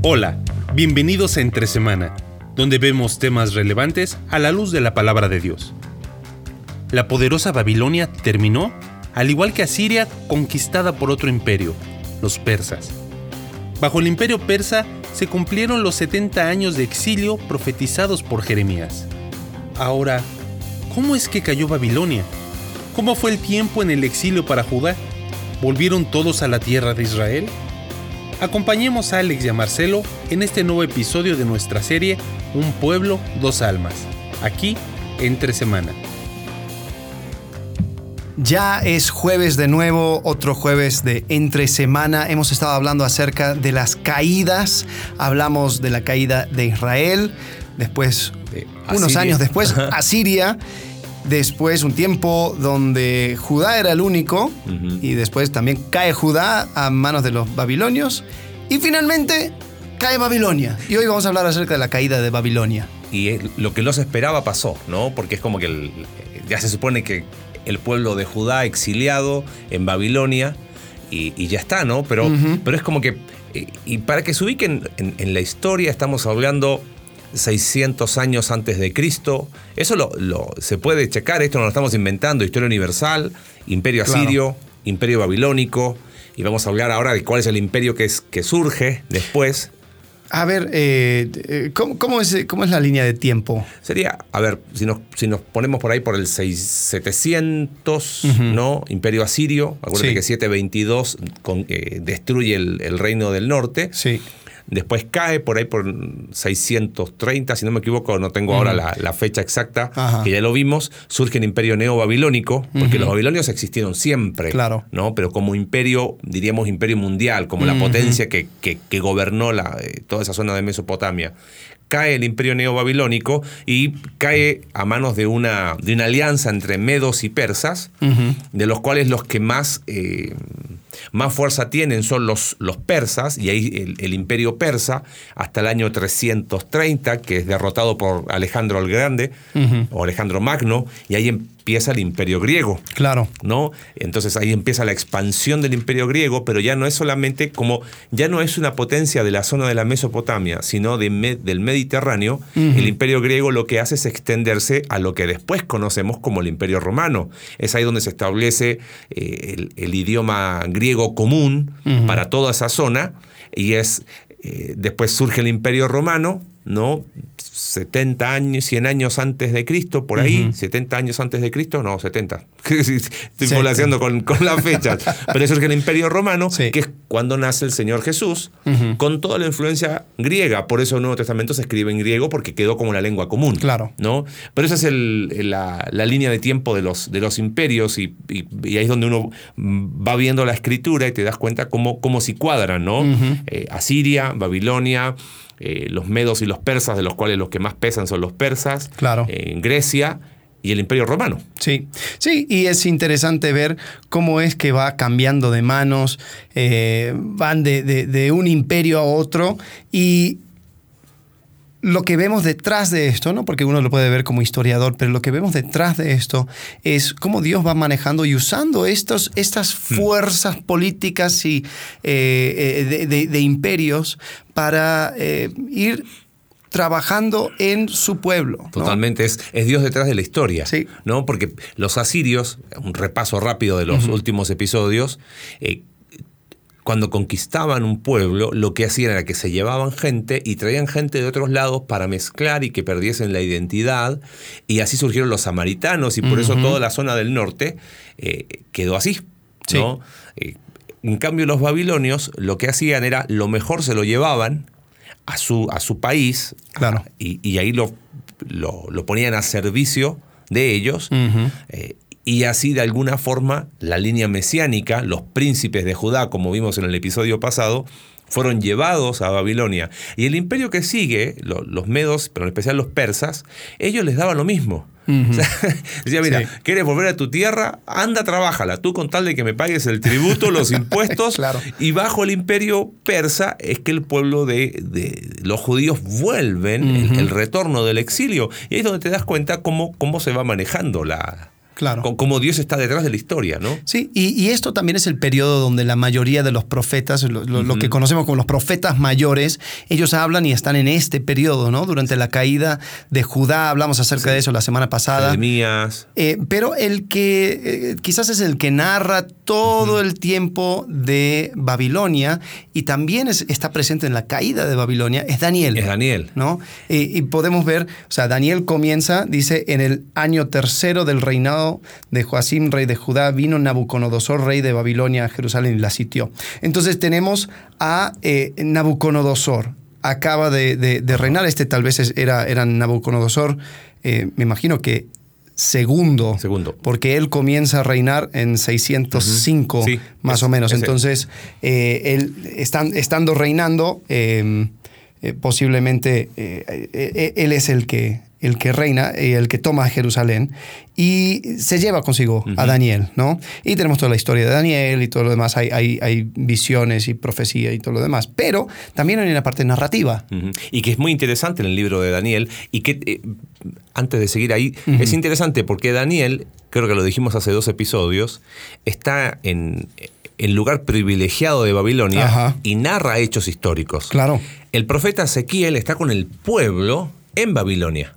Hola, bienvenidos a Entre Semana, donde vemos temas relevantes a la luz de la palabra de Dios. La poderosa Babilonia terminó, al igual que Asiria, conquistada por otro imperio, los persas. Bajo el imperio persa se cumplieron los 70 años de exilio profetizados por Jeremías. Ahora, ¿cómo es que cayó Babilonia? ¿Cómo fue el tiempo en el exilio para Judá? ¿Volvieron todos a la tierra de Israel? Acompañemos a Alex y a Marcelo en este nuevo episodio de nuestra serie Un pueblo, dos almas, aquí entre semana. Ya es jueves de nuevo, otro jueves de entre semana. Hemos estado hablando acerca de las caídas. Hablamos de la caída de Israel, después, unos años después, Asiria. Después un tiempo donde Judá era el único y después también cae Judá a manos de los babilonios y finalmente cae Babilonia. Y hoy vamos a hablar acerca de la caída de Babilonia. Y lo que los esperaba pasó, ¿no? Porque es como que ya se supone que el pueblo de Judá exiliado en Babilonia y, ya está, ¿no? Pero, pero es como que, y, para que se ubiquen en la historia, estamos hablando 600 años antes de Cristo. Eso lo, se puede checar, esto no lo estamos inventando, historia universal, imperio asirio, imperio babilónico, y vamos a hablar ahora de cuál es el imperio que, es, que surge después. A ver, eh, eh, ¿cómo, es, ¿cómo, es, la línea de tiempo? Sería, a ver, si nos, si nos ponemos por ahí por el 700, ¿no? Imperio asirio, acuérdate que 722 eh, destruye el, el, reino del norte. Sí. Después cae por ahí por 630, si no me equivoco, no tengo ahora la, fecha exacta, que ya lo vimos. Surge el imperio neobabilónico, porque los babilonios existieron siempre. Claro. ¿no? Pero como imperio, diríamos imperio mundial, como la potencia que, que, gobernó la, eh, toda esa zona de Mesopotamia cae el imperio neobabilónico y cae a manos de una, de una alianza entre medos y persas, de los cuales los que más eh, más fuerza tienen son los, los persas, y ahí el, imperio persa, hasta el año 330, que es derrotado por Alejandro el Grande, o Alejandro Magno, y ahí empieza el imperio griego. Claro. ¿no? Entonces ahí empieza la expansión del imperio griego, pero ya no es solamente como, ya no es una potencia de la zona de la Mesopotamia, sino de del Mediterráneo. El imperio griego lo que hace es extenderse a lo que después conocemos como el imperio romano. Es ahí donde se establece eh, el, idioma griego común para toda esa zona y es, eh, después surge el imperio romano, ¿no? 70 años, 100 años antes de Cristo, por ahí, 70 años antes de Cristo, no, 70. Estoy volaseando con, con las fechas. Pero eso es que el Imperio Romano, que es cuando nace el Señor Jesús, con toda la influencia griega. Por eso el Nuevo Testamento se escribe en griego, porque quedó como la lengua común. Claro. ¿no? Pero esa es la, línea de tiempo de los, de los imperios, y, ahí es donde uno va viendo la escritura y te das cuenta cómo, cómo se cuadran, ¿no? Eh, Asiria, Babilonia. Eh, los medos y los persas, de los cuales los que más pesan son los persas, claro. Eh, en Grecia y el Imperio Romano. Sí, sí, y es interesante ver cómo es que va cambiando de manos, eh, van de, de, un imperio a otro y lo que vemos detrás de esto, ¿no? porque uno lo puede ver como historiador, pero lo que vemos detrás de esto es cómo Dios va manejando y usando estos, estas hmm. fuerzas políticas y, eh, eh, de, imperios para eh, ir trabajando en su pueblo. Totalmente, es, es, Dios detrás de la historia. Sí. ¿no? Porque los asirios, un repaso rápido de los últimos episodios, cuando conquistaban un pueblo, lo que hacían era que se llevaban gente y traían gente de otros lados para mezclar y que perdiesen la identidad. Y así surgieron los samaritanos y por eso toda la zona del norte eh, quedó así. ¿no? Eh, en cambio, los babilonios lo que hacían era lo mejor se lo llevaban a su, a su país claro. y, ahí lo, lo, ponían a servicio de ellos y así de alguna forma la línea mesiánica, los príncipes de Judá, como vimos en el episodio pasado, fueron llevados a Babilonia. Y el imperio que sigue, los medos, pero en especial los persas, ellos les daban lo mismo. decía, mira, ¿quieres volver a tu tierra? Anda, trabájala. Tú con tal de que me pagues el tributo, los impuestos. Y bajo el imperio persa es que el pueblo de, los judíos vuelven, el, retorno del exilio. Y ahí es donde te das cuenta cómo, cómo se va manejando la, Claro. Con- Como Dios está detrás de la historia, ¿no? Sí, y, y esto también es el periodo donde la mayoría de los profetas, lo, lo- lo que conocemos como los profetas mayores, ellos hablan y están en este periodo, ¿no? Durante la caída de Judá, hablamos acerca de eso la semana pasada. Jeremías. Eh, pero el que eh, quizás es el que narra todo el tiempo de Babilonia y también es- está presente en la caída de Babilonia es Daniel. Es Daniel. ¿no? Y, y podemos ver, o sea, Daniel comienza, dice, en el año tercero del reinado de Joacim, rey de Judá, vino Nabucodonosor, rey de Babilonia, a Jerusalén y la sitió. Entonces tenemos a eh, Nabucodonosor. Acaba de, de- de reinar, este tal vez era, era Nabucodonosor, eh, me imagino que segundo, Segundo. porque él comienza a reinar en 605 Ujú. Sí, más es- o menos. Entonces, eh, él estan- estando reinando, eh, eh, posiblemente él es el que, el que reina, y el que toma Jerusalén y se lleva consigo a Daniel, ¿no? Y tenemos toda la historia de Daniel y todo lo demás, hay, hay, hay visiones y profecía y todo lo demás, pero también hay una parte narrativa. Y que es muy interesante en el libro de Daniel. Y que, eh, antes de seguir ahí, es interesante porque Daniel, creo que lo dijimos hace dos episodios, está en el lugar privilegiado de Babilonia Ajá. y narra hechos históricos. Claro. El profeta Ezequiel está con el pueblo en Babilonia.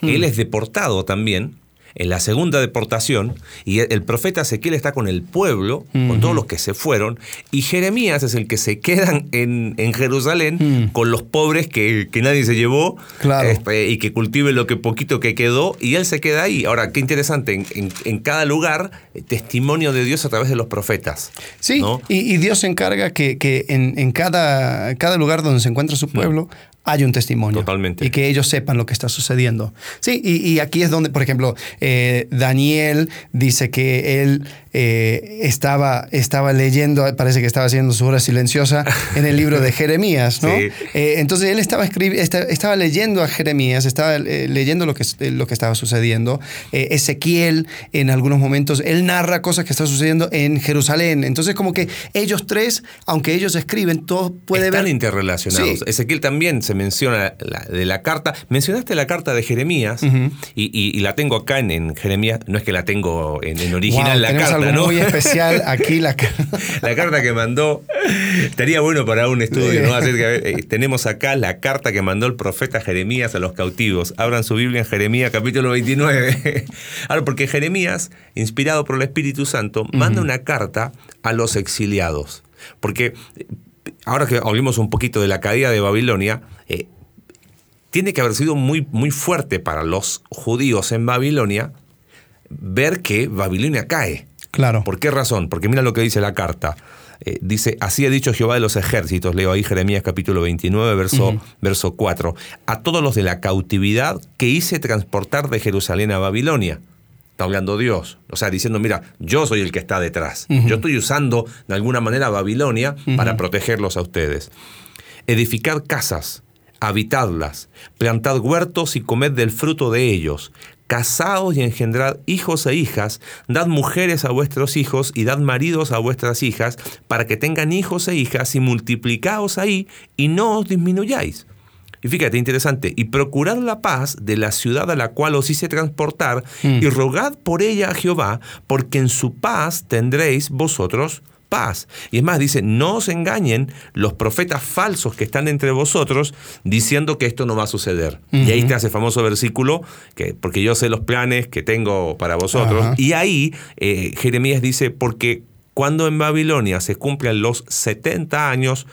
Él es deportado también en la segunda deportación y el- profeta Ezequiel está con el pueblo, con todos los que se fueron, y Jeremías es el que se quedan en, en Jerusalén Mm. con los pobres que, que nadie se llevó Claro. este, y que cultive lo que poquito que quedó y él se queda ahí. Ahora, qué interesante, en, en- en cada lugar, eh, testimonio de Dios a través de los profetas. Sí, ¿no? y, y Dios se encarga que, que en, en cada, cada lugar donde se encuentra su pueblo haya un testimonio. Totalmente. Y que ellos sepan lo que está sucediendo. Sí, y, y aquí es donde, por ejemplo, eh, Daniel dice que él eh, estaba, estaba leyendo, parece que estaba haciendo su hora silenciosa en el libro de Jeremías, ¿no? Sí. Eh, entonces él estaba, estaba leyendo a Jeremías, estaba eh, leyendo lo que, lo que estaba sucediendo. Ezequiel, en algunos momentos, él narra cosas que están sucediendo en Jerusalén. Entonces, como que ellos tres, aunque ellos escriben, todo puede Están ver. interrelacionados. Sí. Ezequiel también se menciona la- de la carta. Mencionaste la carta de Jeremías y, y- y la tengo acá en, en Jeremías. No es que la tengo en, en original Wow, la tenemos carta, muy especial aquí. La... ca- La carta que mandó, estaría bueno para un estudio, ¿no? Así que, ver, eh, tenemos acá la carta que mandó el profeta Jeremías a los cautivos. Abran su Biblia en Jeremías capítulo 29. Ahora, porque Jeremías, inspirado por el Espíritu Santo, manda una carta a los exiliados. Porque eh, ahora que hablemos un poquito de la caída de Babilonia, eh, tiene que haber sido muy, muy fuerte para los judíos en Babilonia ver que Babilonia cae. Claro. ¿Por qué razón? Porque mira lo que dice la carta. Eh, dice, así ha dicho Jehová de los ejércitos, leo ahí Jeremías capítulo 29, verso, verso 4, a todos los de la cautividad que hice transportar de Jerusalén a Babilonia. Está hablando Dios, o sea, diciendo, mira, yo soy el que está detrás. Yo estoy usando de alguna manera Babilonia para protegerlos a ustedes. Edificad casas, habitadlas, plantad huertos y comed del fruto de ellos. Casaos y engendrad hijos e hijas, dad mujeres a vuestros hijos y dad maridos a vuestras hijas, para que tengan hijos e hijas y multiplicaos ahí y no os disminuyáis. Y fíjate, interesante, y procurad la paz de la ciudad a la cual os hice transportar, y rogad por ella a Jehová, porque en su paz tendréis vosotros paz. Y es más, dice, no os engañen los profetas falsos que están entre vosotros diciendo que esto no va a suceder. Y ahí está ese famoso versículo, que, porque yo sé los planes que tengo para vosotros. Y ahí eh, Jeremías dice, porque cuando en Babilonia se cumplan los 70 años,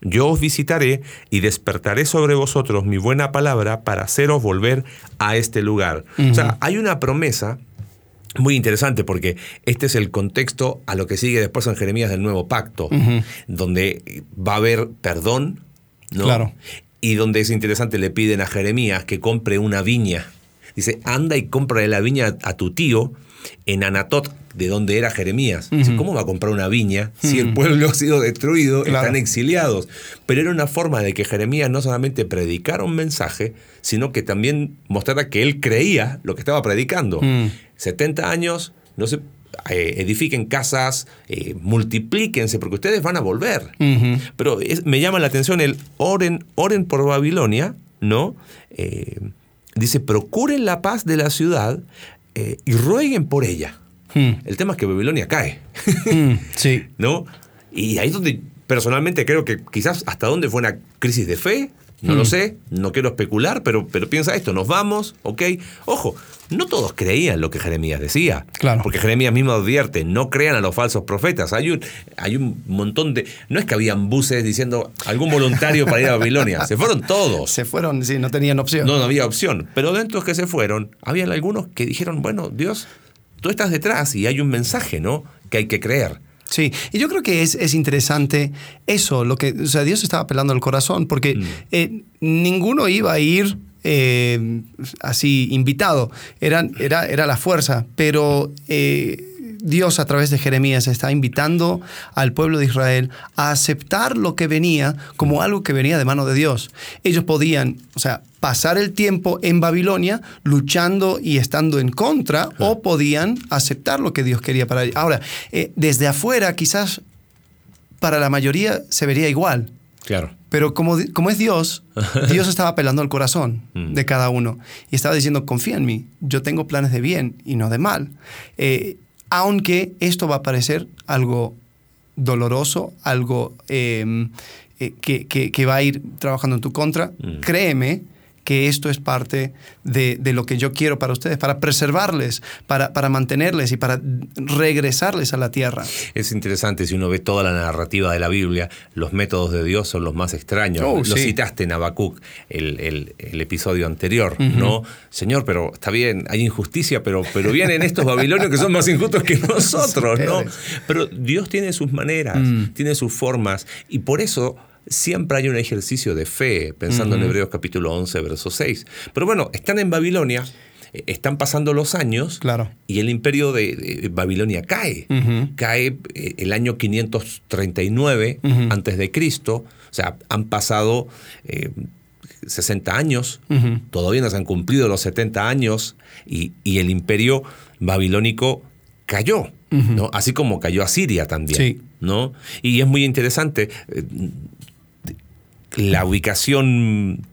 yo os visitaré y despertaré sobre vosotros mi buena palabra para haceros volver a este lugar. O sea, hay una promesa muy interesante porque este es el contexto a lo que sigue después en Jeremías del nuevo pacto, donde va a haber perdón, ¿no? Claro. Y donde es interesante, le piden a Jeremías que compre una viña. Dice, anda y compra la viña a tu tío en Anatot, de donde era Jeremías. Dice, ¿Cómo va a comprar una viña si el pueblo ha sido destruido, Claro. están exiliados? Pero era una forma de que Jeremías no solamente predicara un mensaje, sino que también mostrara que él creía lo que estaba predicando. Mm. 70 años, no se eh, edifiquen casas, eh, multiplíquense, porque ustedes van a volver. Pero es- me llama la atención el oren, oren por Babilonia, ¿no? Eh, dice, procuren la paz de la ciudad y rueguen por ella. Hmm. El tema es que Babilonia cae, Mm, sí. ¿no? Y ahí es donde personalmente creo que quizás hasta dónde fue una crisis de fe, no lo sé, no quiero especular, pero, pero piensa esto, nos vamos, ok. Ojo, no todos creían lo que Jeremías decía. Claro. Porque Jeremías mismo advierte, no crean a los falsos profetas. Hay un, hay un montón de... No es que habían buses diciendo algún voluntario para ir a Babilonia, se fueron todos. Se fueron, sí, no tenían opción. No, no había opción. Pero dentro de los que se fueron, había algunos que dijeron, bueno, Dios, tú estás detrás y hay un mensaje, ¿no? Que hay que creer. Sí, y yo creo que es, es interesante eso, lo que, o sea, Dios estaba apelando al corazón, porque eh, ninguno iba a ir eh, así invitado, Eran, era, era la fuerza, pero eh, Dios a través de Jeremías está invitando al pueblo de Israel a aceptar lo que venía como algo que venía de mano de Dios. Ellos podían, o sea, pasar el tiempo en Babilonia luchando y estando en contra, o podían aceptar lo que Dios quería para ellos. Ahora, eh, desde afuera quizás para la mayoría se vería igual. Claro. Pero como, como es Dios, Dios estaba apelando al corazón Mm. de cada uno y estaba diciendo, confía en mí, yo tengo planes de bien y no de mal. Eh, aunque esto va a parecer algo doloroso, algo eh, eh, que, que- que va a ir trabajando en tu contra, Mm. créeme que esto es parte de, de lo que yo quiero para ustedes, para preservarles, para, para mantenerles y para regresarles a la tierra. Es interesante si uno ve toda la narrativa de la Biblia, los métodos de Dios son los más extraños. Oh, Lo sí. citaste en Habacuc, el, el- el episodio anterior, ¿no? Señor, pero está bien, hay injusticia, pero, pero vienen estos babilonios que son más injustos que nosotros, ¿no? Pero Dios tiene sus maneras, Mm. tiene sus formas, y por eso siempre hay un ejercicio de fe, pensando en Hebreos capítulo 11, verso 6. Pero bueno, están en Babilonia, eh, están pasando los años, Claro. y el imperio de, de Babilonia cae. Cae eh, el año 539 Ujú. antes de Cristo. O sea, han pasado eh, 60 años, todavía no se han cumplido los 70 años y, y el imperio babilónico cayó. ¿no? Así como cayó Asiria también. Sí. ¿no? Y es muy interesante eh, la ubicación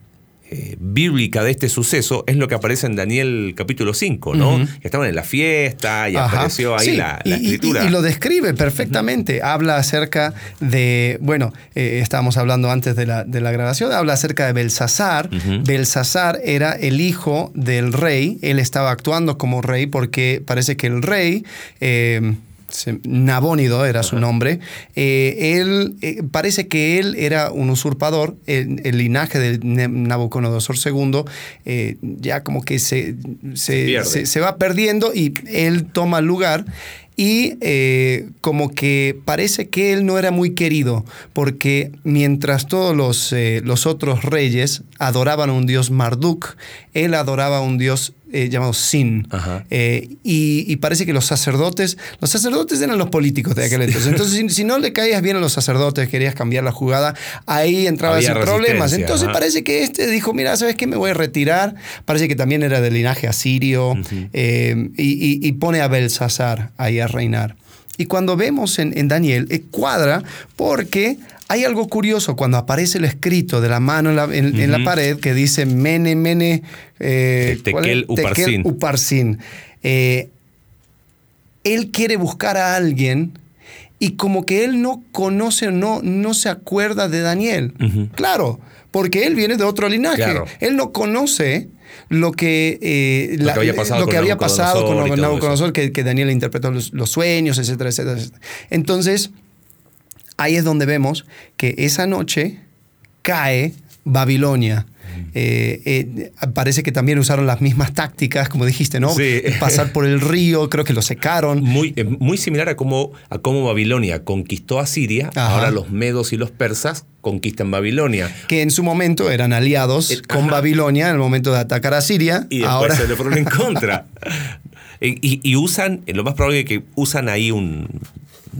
eh, bíblica de este suceso es lo que aparece en Daniel capítulo 5, ¿no? Estaban en la fiesta y Ajá. apareció ahí Sí, la, y- la y- escritura. Y, y lo describe perfectamente. Habla acerca de, bueno, eh, estábamos hablando antes de la, de la grabación, habla acerca de Belsasar. Ujú. Belsasar era el hijo del rey. Él estaba actuando como rey porque parece que el rey... eh, Nabónido era su nombre. eh, él eh, parece que él era un usurpador. El, el linaje de Nabucodonosor II eh, ya como que se, se, se- se va perdiendo y él toma el lugar y como que parece que él no era muy querido porque mientras todos los, los otros reyes adoraban a un dios Marduk, él adoraba a un dios eh, llamado Sin. Eh, y, y parece que los sacerdotes, los sacerdotes eran los políticos de aquel entonces. Entonces, si, si no le caías bien a los sacerdotes, querías cambiar la jugada, ahí entrabas en problemas. Entonces ajá. parece que este dijo, mira, ¿sabes qué? Me voy a retirar. Parece que también era del linaje asirio eh, y, y- y pone a Belsasar ahí a reinar. Y cuando vemos en, en Daniel, eh, cuadra porque hay algo curioso cuando aparece el escrito de la mano en la, en- en la Ujú. pared que dice Mene, Mene, eh, Tekel ¿cuál es? Uparsin. Uparsin. Eh, él quiere buscar a alguien y como que él no conoce o no, no se acuerda de Daniel. Claro, porque él viene de otro linaje. Claro. Él no conoce lo que, eh, Lo que había pasado lo con que había pasado con Nabucodonosor y todo Nabucodonosor, que, que Daniel interpretó los, los sueños, etcétera, etcétera, etcétera. Entonces, ahí es donde vemos que esa noche cae Babilonia. Eh, eh, parece que también usaron las mismas tácticas, como dijiste, ¿no? Sí. Pasar por el río, creo que lo secaron. Muy, eh, muy similar a cómo, a cómo Babilonia conquistó a Siria, Ajá. ahora los medos y los persas conquistan Babilonia. que en su momento eran aliados con ajá. Babilonia en el momento de atacar a Siria. Y después Ahora, se le fueron en contra. y, y- y usan, lo más probable es que usan ahí un.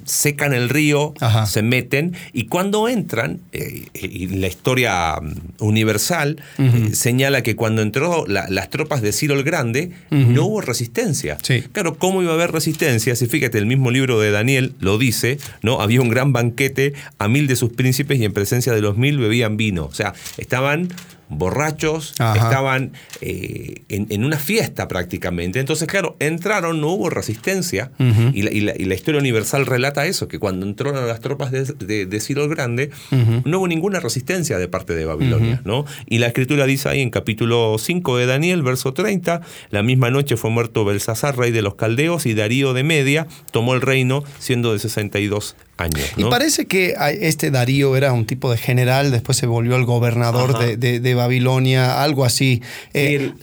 Secan el río, Ajá. se meten, y cuando entran, eh, y la historia mm, universal eh, señala que cuando entró la- las tropas de Ciro el Grande, no hubo resistencia. Sí. Claro, ¿cómo iba a haber resistencia? Si fíjate, el mismo libro de Daniel lo dice, ¿no? Había un gran banquete a mil de sus príncipes y en presencia de los mil bebían vino. O sea, estaban borrachos, Ajá. estaban eh, en, en una fiesta prácticamente. Entonces, claro, entraron, no hubo resistencia, y, la, y la- y la historia universal relata eso, que cuando entraron las tropas de, de- de Ciro el Grande, no hubo ninguna resistencia de parte de Babilonia. ¿no? Y la escritura dice ahí en capítulo 5 de Daniel, verso 30, la misma noche fue muerto Belsasar, rey de los caldeos, y Darío de Media tomó el reino siendo de 62 años. Y parece que este Darío era un tipo de general, después se volvió el gobernador de, de- de Babilonia, algo así. Eh, El-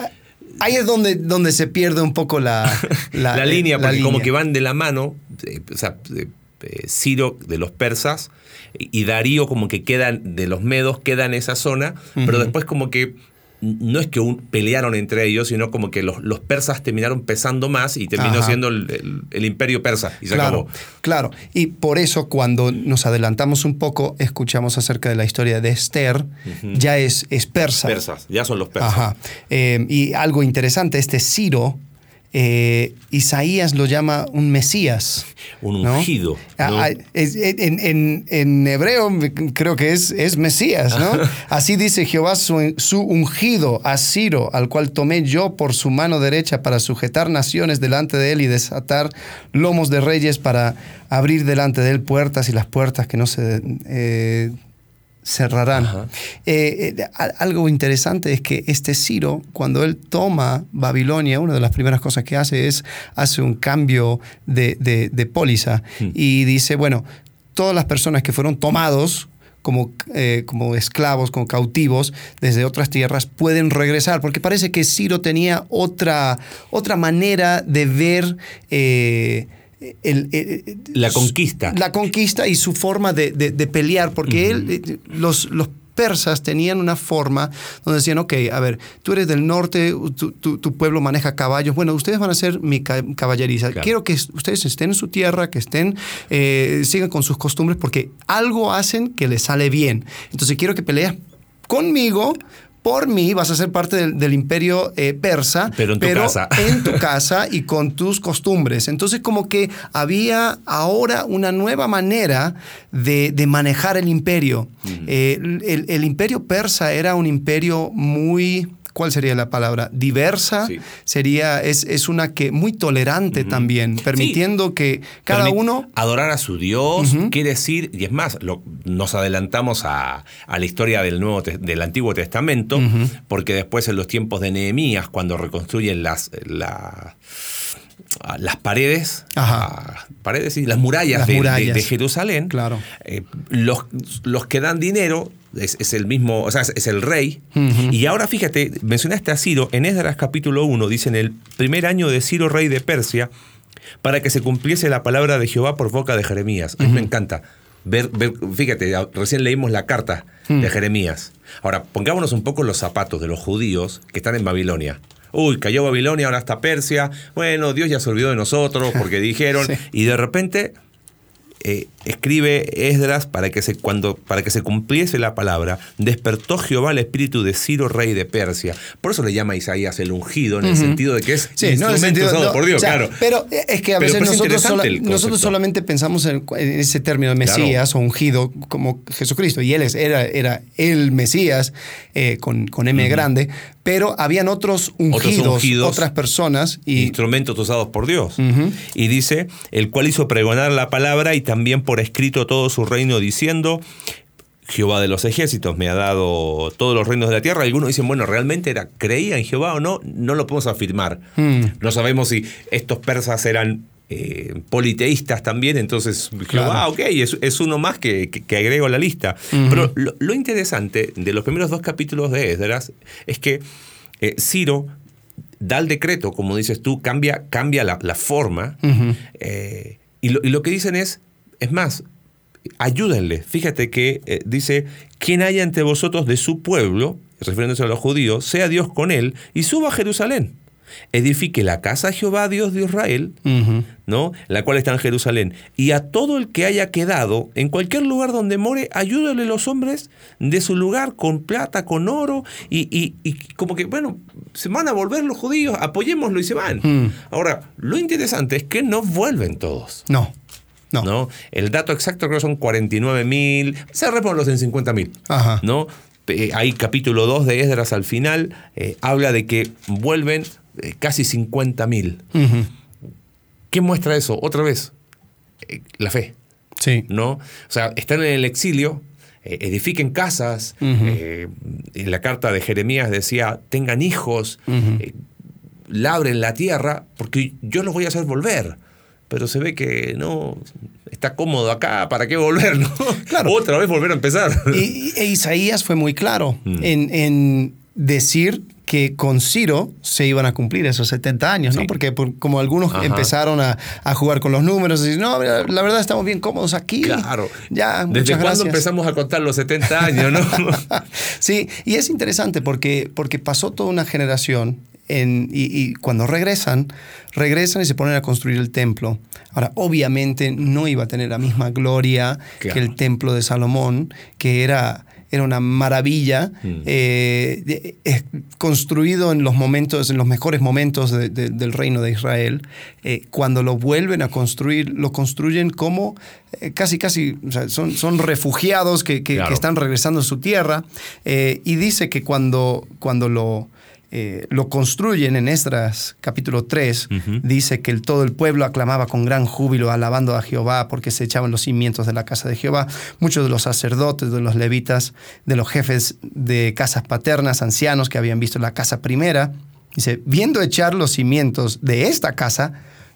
ahí es donde, donde se pierde un poco la, la, línea, la porque como línea. que van de la mano, eh, o sea, eh, eh, Ciro de los persas y Darío como que quedan de los medos, queda en esa zona, pero después como que no es que un- pelearon entre ellos, sino como que los, los persas terminaron pesando más y terminó Ajá. siendo el, el- el imperio persa y se Claro, acabó. claro. Y por eso cuando nos adelantamos un poco, escuchamos acerca de la historia de Esther, ya es, es persa. Persas, ya son los persas. Ajá. Eh, y algo interesante, este Ciro, eh, Isaías lo llama un Mesías. Un ungido. Ah, ¿no? ah, en, en- en hebreo creo que es, es Mesías, ¿no? Así dice Jehová su, su ungido a Ciro, al cual tomé yo por su mano derecha para sujetar naciones delante de él y desatar lomos de reyes para abrir delante de él puertas y las puertas que no se eh, cerrarán. Eh, eh, algo interesante es que este Ciro, cuando él toma Babilonia, una de las primeras cosas que hace es hace un cambio de, de- de póliza Hmm. y dice, bueno, todas las personas que fueron tomados como, eh, como esclavos, como cautivos desde otras tierras, pueden regresar, porque parece que Ciro tenía otra, otra manera de ver eh, el- el- La conquista. la conquista y su forma de, de- de pelear, porque él, eh, los, los persas tenían una forma donde decían, ok, a ver, tú eres del norte, tu, tu- tu pueblo maneja caballos, bueno, ustedes van a ser mi ca- caballeriza. Claro. Quiero que es- ustedes estén en su tierra, que estén, eh, sigan con sus costumbres, porque algo hacen que les sale bien. Entonces quiero que pelees conmigo. Por mí vas a ser parte del, del imperio eh, persa, Pero en tu casa. en tu casa y con tus costumbres. Entonces como que había ahora una nueva manera de, de manejar el imperio. Eh, el, el imperio persa era un imperio muy... ¿Cuál sería la palabra? Diversa. Sí. Sería, es, es una que muy tolerante también, permitiendo que cada Permit- uno... Adorar a su Dios, quiere decir, y es más, lo- nos adelantamos a, a la historia del, Nuevo, del Antiguo Testamento, porque después en los tiempos de Nehemías, cuando reconstruyen las, la- a- las paredes, Ajá. a- paredes y las murallas, Las de, de- murallas. de Jerusalén, Claro. eh, los, los que dan dinero es, es el mismo, o sea, es, es el rey. Y ahora fíjate, mencionaste a Ciro, en Esdras capítulo 1, dice en el primer año de Ciro, rey de Persia, para que se cumpliese la palabra de Jehová por boca de Jeremías. A mí me encanta. Ver, ver- fíjate, recién leímos la carta de Jeremías. Ahora, pongámonos un poco los zapatos de los judíos que están en Babilonia. Uy, cayó Babilonia, ahora está Persia. Bueno, Dios ya se olvidó de nosotros porque dijeron. Sí. Y de repente eh, escribe Esdras para que, se, cuando, para que se cumpliese la palabra, despertó Jehová el espíritu de Ciro, rey de Persia. Por eso le llama a Isaías el ungido, en el sentido de que es Sí, no, el instrumento sentido- usado no, por Dios, o sea, claro. Pero es que a Pero- veces pero nosotros, sola- solamente pensamos en, en ese término de Claro. Mesías o ungido como Jesucristo. Y él es- era, era el Mesías eh, con, con M grande, pero habían otros ungidos, ungidos. otras personas. Y, instrumentos usados por Dios. Y dice, el cual hizo pregonar la palabra y también por escrito todo su reino diciendo, Jehová de los ejércitos me ha dado todos los reinos de la tierra. Algunos dicen, bueno, ¿realmente era, creía en Jehová o no? No lo podemos afirmar. Mm. No sabemos si estos persas eran eh, politeístas también, entonces Claro. ok, es, es uno más que, que- que agrego a la lista. Pero lo, lo interesante de los primeros dos capítulos de Esdras es que eh, Ciro da el decreto, como dices tú, cambia, cambia la, la forma. Eh, y, lo, y lo que dicen es, es más, ayúdenle. Fíjate que dice, quien haya entre vosotros de su pueblo, refiriéndose a los judíos, sea Dios con él y suba a Jerusalén. Edifique la casa a Jehová, Dios de Israel. ¿no? La cual está en Jerusalén. Y a todo el que haya quedado, en cualquier lugar donde more, ayúdale los hombres de su lugar con plata, con oro, y, y- y como que, bueno, se van a volver los judíos, apoyémoslo y se van. Ahora, lo interesante es que no vuelven todos. No, no. No. El dato exacto creo que son 49 mil, cerrémoslos en 50 mil. ¿no? eh, hay capítulo 2 de Esdras al final, eh, habla de que vuelven eh, casi 50.000. Ujú. ¿Qué muestra eso? Otra vez, eh, la fe. Sí. ¿no? O sea, están en el exilio, eh, edifiquen casas. En la carta de Jeremías decía, tengan hijos, labren la tierra, porque yo los voy a hacer volver. Pero se ve que no está cómodo acá, ¿para qué volver? no? Claro. Otra vez volver a empezar. Y, e Isaías fue muy claro Mm. en, en decir que con Ciro se iban a cumplir esos 70 años, ¿no? Sí. Porque por- como algunos Ajá. empezaron a, a jugar con los números, y no, la verdad estamos bien cómodos aquí. Claro. Ya, ¿Desde cuándo empezamos a contar los 70 años, no? sí, y es interesante porque, porque pasó toda una generación en- y, y cuando regresan, regresan y se ponen a construir el templo. Ahora, obviamente no iba a tener la misma gloria Claro. que el templo de Salomón, que era, era una maravilla, Mm. eh, construido en los momentos, en los mejores momentos de- de- del reino de Israel. Eh, cuando lo vuelven a construir, lo construyen como eh, casi, casi, o sea, son, son refugiados que, que- Claro. que están regresando a su tierra. y dice que cuando, cuando lo, eh, lo construyen en Esdras capítulo 3, Ujú. dice que el, todo el pueblo aclamaba con gran júbilo, alabando a Jehová, porque se echaban los cimientos de la casa de Jehová. Muchos de los sacerdotes, de los levitas, de los jefes de casas paternas, ancianos que habían visto la casa primera, dice, viendo echar los cimientos de esta casa,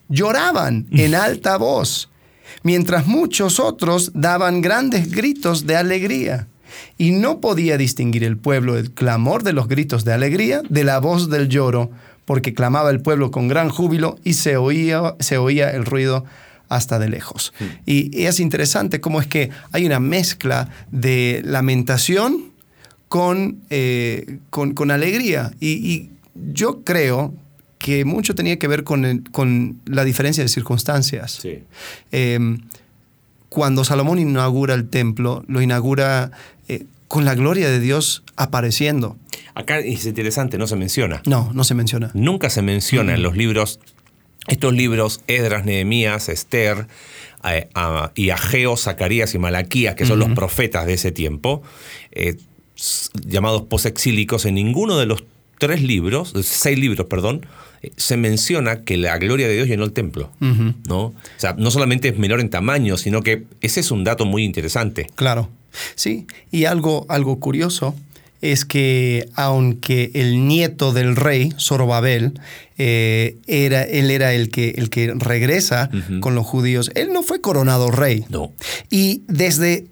lloraban en alta voz, mientras muchos otros daban grandes gritos de alegría. Y no podía distinguir el pueblo el clamor de los gritos de alegría de la voz del lloro, porque clamaba el pueblo con gran júbilo y se oía, se oía el ruido hasta de lejos. Y, y es interesante cómo es que hay una mezcla de lamentación con, eh, con, con alegría. Y, y yo creo que mucho tenía que ver con, el- con la diferencia de circunstancias. Sí. Eh, cuando Salomón inaugura el templo, lo inaugura con la gloria de Dios apareciendo. Acá es interesante, no se menciona. No, no se menciona. Nunca se menciona Mm. en los libros, estos libros, Esdras, Nehemías, Esther, eh, a- y Ageo, Zacarías y Malaquías, que son los profetas de ese tiempo, eh, llamados posexílicos, en ninguno de los tres libros, seis libros, perdón, eh, se menciona que la gloria de Dios llenó el templo. ¿no? O sea, no solamente es menor en tamaño, sino que ese es un dato muy interesante. Claro. Sí, y algo, algo curioso es que aunque el nieto del rey, Zorobabel, eh, era, él era el que, el que regresa con los judíos, él no fue coronado rey. No. Y desde,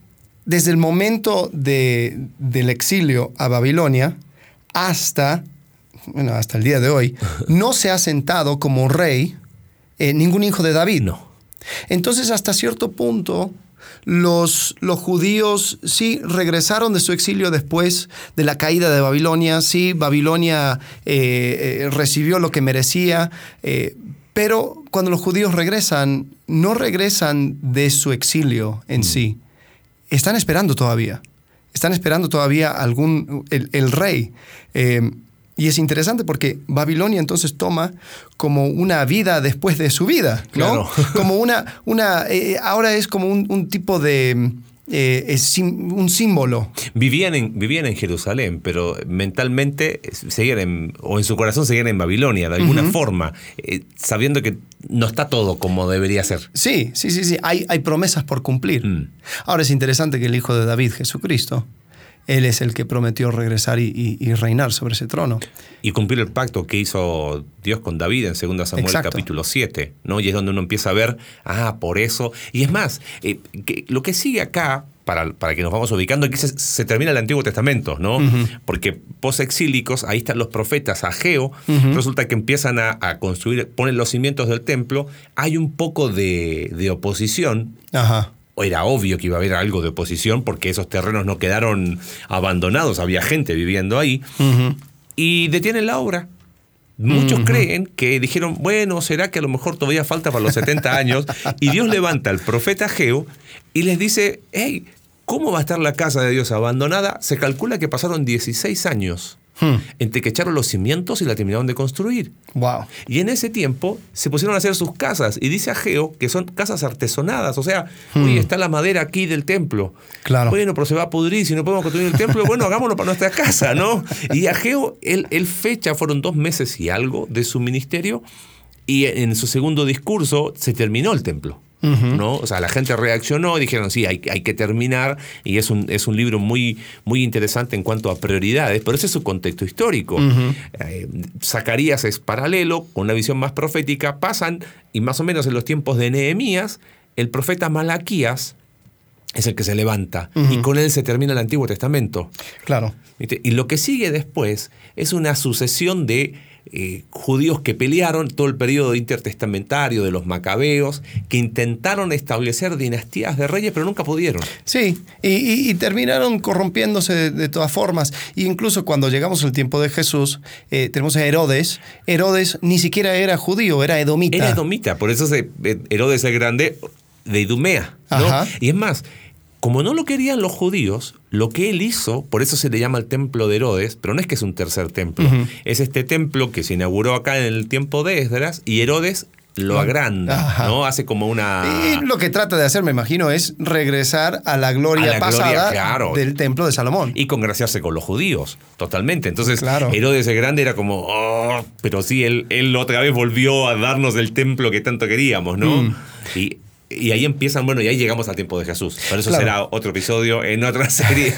desde el momento de- del exilio a Babilonia hasta, bueno, hasta el día de hoy, no se ha sentado como rey eh, ningún hijo de David. No. Entonces, hasta cierto punto, los, los judíos sí regresaron de su exilio después de la caída de Babilonia, sí, Babilonia eh, eh, recibió lo que merecía, eh, pero cuando los judíos regresan, no regresan de su exilio en sí, están esperando todavía, están esperando todavía algún, el, el rey. Y es interesante porque Babilonia entonces toma como una vida después de su vida, ¿no? Claro. Como una, una eh, ahora es como un, un tipo de, eh, es un símbolo. Vivían en, vivían en Jerusalén, pero mentalmente seguían en, o en su corazón seguían en Babilonia, de alguna forma, eh, sabiendo que no está todo como debería ser. Sí, sí, sí, sí, hay, hay promesas por cumplir. Mm. Ahora es interesante que el Hijo de David, Jesucristo, Él es el que prometió regresar y, y- y reinar sobre ese trono. Y cumplir el pacto que hizo Dios con David en 2 Samuel Exacto. capítulo 7, ¿no? Y es donde uno empieza a ver, ah, por eso. Y es más, eh, que lo que sigue acá, para, para que nos vamos ubicando, aquí se, se termina el Antiguo Testamento, ¿no? Porque posexílicos, ahí están los profetas, Ageo, resulta que empiezan a, a construir, ponen los cimientos del templo, hay un poco de, de oposición, Ajá. Era obvio que iba a haber algo de oposición porque esos terrenos no quedaron abandonados, había gente viviendo ahí, y detienen la obra. Muchos creen que dijeron, bueno, será que a lo mejor todavía falta para los 70 años, y Dios levanta al profeta Geo y les dice, hey, ¿cómo va a estar la casa de Dios abandonada? Se calcula que pasaron 16 años Hmm. Entre que echaron los cimientos y la terminaron de construir. Wow. Y en ese tiempo se pusieron a hacer sus casas. Y dice Ageo que son casas artesonadas. O sea, oye, está la madera aquí del templo. Claro. Bueno, pero se va a pudrir. Si no podemos construir el templo, bueno, hagámoslo para nuestra casa, ¿no? Y Ageo, él, él fecha, fueron dos meses y algo de su ministerio. Y en su segundo discurso se terminó el templo. ¿No? O sea, la gente reaccionó y dijeron, sí, hay, hay que terminar. Y es un, es un libro muy, muy interesante en cuanto a prioridades, pero ese es su contexto histórico. Eh, Zacarías es paralelo, con una visión más profética. Pasan, y más o menos en los tiempos de Nehemías, el profeta Malaquías es el que se levanta. Y con él se termina el Antiguo Testamento. Claro. Y lo que sigue después es una sucesión de eh, judíos que pelearon todo el periodo intertestamentario de los macabeos, que intentaron establecer dinastías de reyes, pero nunca pudieron. Sí, y, y- y terminaron corrompiéndose de, de todas formas. E incluso cuando llegamos al tiempo de Jesús, eh, tenemos a Herodes. Herodes ni siquiera era judío, era edomita. Era edomita, por eso se, eh, Herodes el Grande de Idumea. ¿no? Y es más, como no lo querían los judíos, lo que él hizo, por eso se le llama el templo de Herodes, pero no es que es un tercer templo, es este templo que se inauguró acá en el tiempo de Esdras y Herodes lo agranda, Ajá. ¿no? Hace como una... Y lo que trata de hacer, me imagino, es regresar a la gloria A la gloria, pasada claro. del templo de Salomón. y congraciarse con los judíos, totalmente. Entonces, Claro. Herodes el Grande era como, "Oh", pero sí, él, él otra vez volvió a darnos el templo que tanto queríamos, ¿no? Mm. Y, y ahí empiezan, bueno, y ahí llegamos al tiempo de Jesús. Pero eso Claro. será otro episodio en otra serie.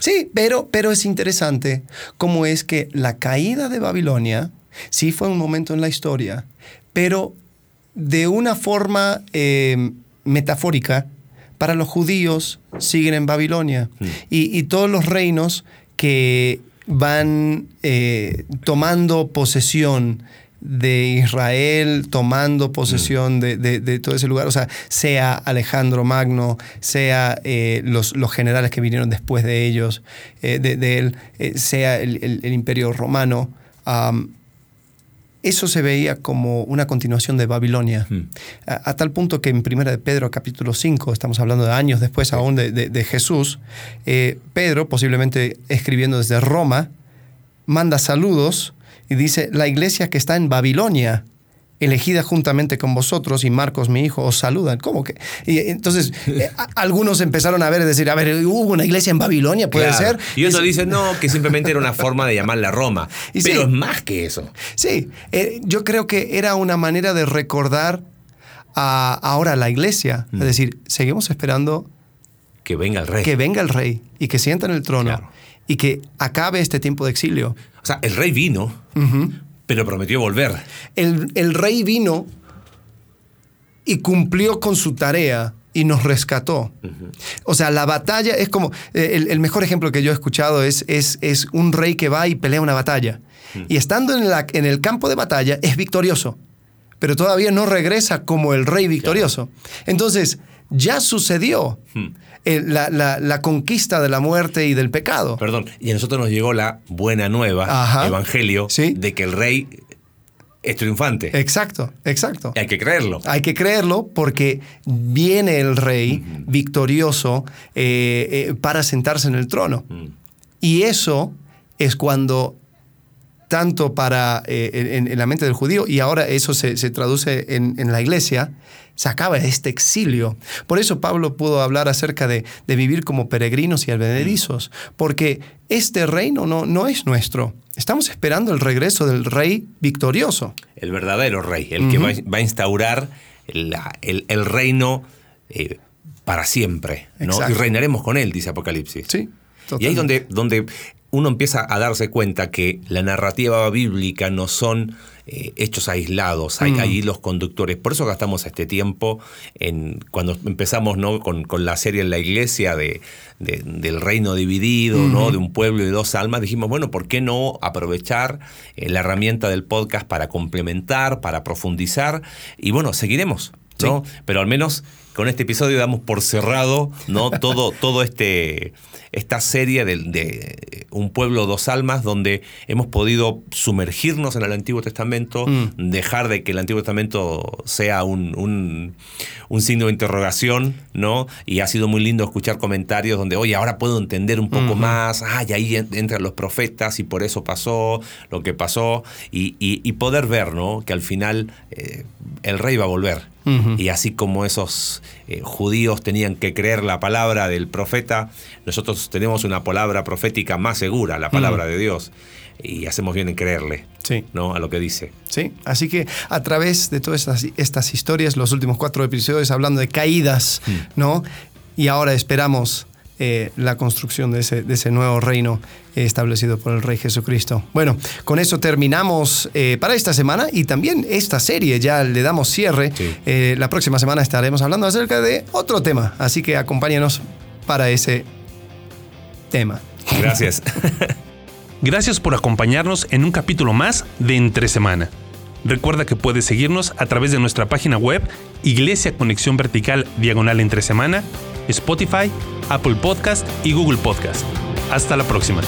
Sí, pero, pero es interesante cómo es que la caída de Babilonia sí fue un momento en la historia, pero de una forma eh, metafórica, para los judíos siguen en Babilonia. Y, y todos los reinos que van eh, tomando posesión de Israel, tomando posesión de, de- de todo ese lugar, o sea, sea Alejandro Magno, sea eh, los, los generales que vinieron después de ellos, eh, de, de él, eh, sea el, el- el imperio romano, eso se veía como una continuación de Babilonia, Hmm. a, a tal punto que en Primera de Pedro capítulo 5, estamos hablando de años después aún de, Jesús, Pedro, posiblemente escribiendo desde Roma, manda saludos y dice, la iglesia que está en Babilonia, elegida juntamente con vosotros, y Marcos, mi hijo, os saludan. ¿Cómo que? Y entonces, eh, a- algunos empezaron a ver, decir, a ver, hubo una iglesia en Babilonia, puede Claro. ser. Y otros dicen, no, que simplemente era una forma de llamarla Roma. Y pero sí. es más que eso. Sí, eh, yo creo que era una manera de recordar a, ahora a la iglesia. Mm. Es decir, seguimos esperando Que venga el rey. que venga el rey y que sienta en el trono Claro. y que acabe este tiempo de exilio. O sea, el rey vino, pero prometió volver. El, el rey vino y cumplió con su tarea y nos rescató. O sea, la batalla es como, eh, el, el mejor ejemplo que yo he escuchado es, es, es un rey que va y pelea una batalla. Y estando en, la- en el campo de batalla es victorioso, pero todavía no regresa como el rey victorioso. Entonces, ya sucedió eh, la, la- la conquista de la muerte y del pecado. Perdón. Y a nosotros nos llegó la buena nueva, Ajá. evangelio, Sí. de que el rey es triunfante. Exacto, exacto. Hay que creerlo. Hay que creerlo porque viene el rey victorioso eh, eh, para sentarse en el trono. Mm. Y eso es cuando, tanto para eh, en, en la mente del judío, y ahora eso se, se traduce en, en la iglesia, se acaba este exilio. Por eso Pablo pudo hablar acerca de, de vivir como peregrinos y advenedizos, porque este reino no, no es nuestro. Estamos esperando el regreso del rey victorioso. El verdadero rey, el que va, va a instaurar la- el, el reino eh, para siempre. Y reinaremos con él, dice Apocalipsis. Sí. Y ahí donde, donde uno empieza a darse cuenta que la narrativa bíblica no son eh, hechos aislados, hay Mm. ahí los conductores. Por eso gastamos este tiempo en cuando empezamos ¿no? con, con la serie en la iglesia de, de- del reino dividido, ¿no? de un pueblo y dos almas. Dijimos, bueno, ¿por qué no aprovechar eh, la herramienta del podcast para complementar, para profundizar? Y bueno, seguiremos. ¿no? Pero al menos con este episodio damos por cerrado ¿no? todo, todo este esta serie de, de, Un pueblo, dos almas, donde hemos podido sumergirnos en el Antiguo Testamento, mm. dejar de que el Antiguo Testamento sea un, un, un, signo de interrogación, ¿no? Y ha sido muy lindo escuchar comentarios donde, oye, ahora puedo entender un poco más, ah, y ahí entran los profetas y por eso pasó lo que pasó, y, y, poder ver, ¿no? Que al final eh, el rey va a volver. Y así como esos eh, judíos tenían que creer la palabra del profeta, nosotros tenemos una palabra profética más segura, la palabra de Dios. Y hacemos bien en creerle sí. ¿no? a lo que dice. Sí, así que a través de todas estas, estas historias, los últimos cuatro episodios hablando de caídas, mm. ¿no? Y ahora esperamos eh, la construcción de ese, de ese nuevo reino establecido por el Rey Jesucristo. Bueno, con eso terminamos eh, para esta semana y también esta serie, ya le damos cierre. Eh, la próxima semana estaremos hablando acerca de otro tema, así que acompáñenos para ese tema. Gracias. Gracias por acompañarnos en un capítulo más de Entre Semana. Recuerda que puedes seguirnos a través de nuestra página web Iglesia Conexión Vertical Diagonal Entre Semana, Spotify, Apple Podcast y Google Podcast. Hasta la próxima.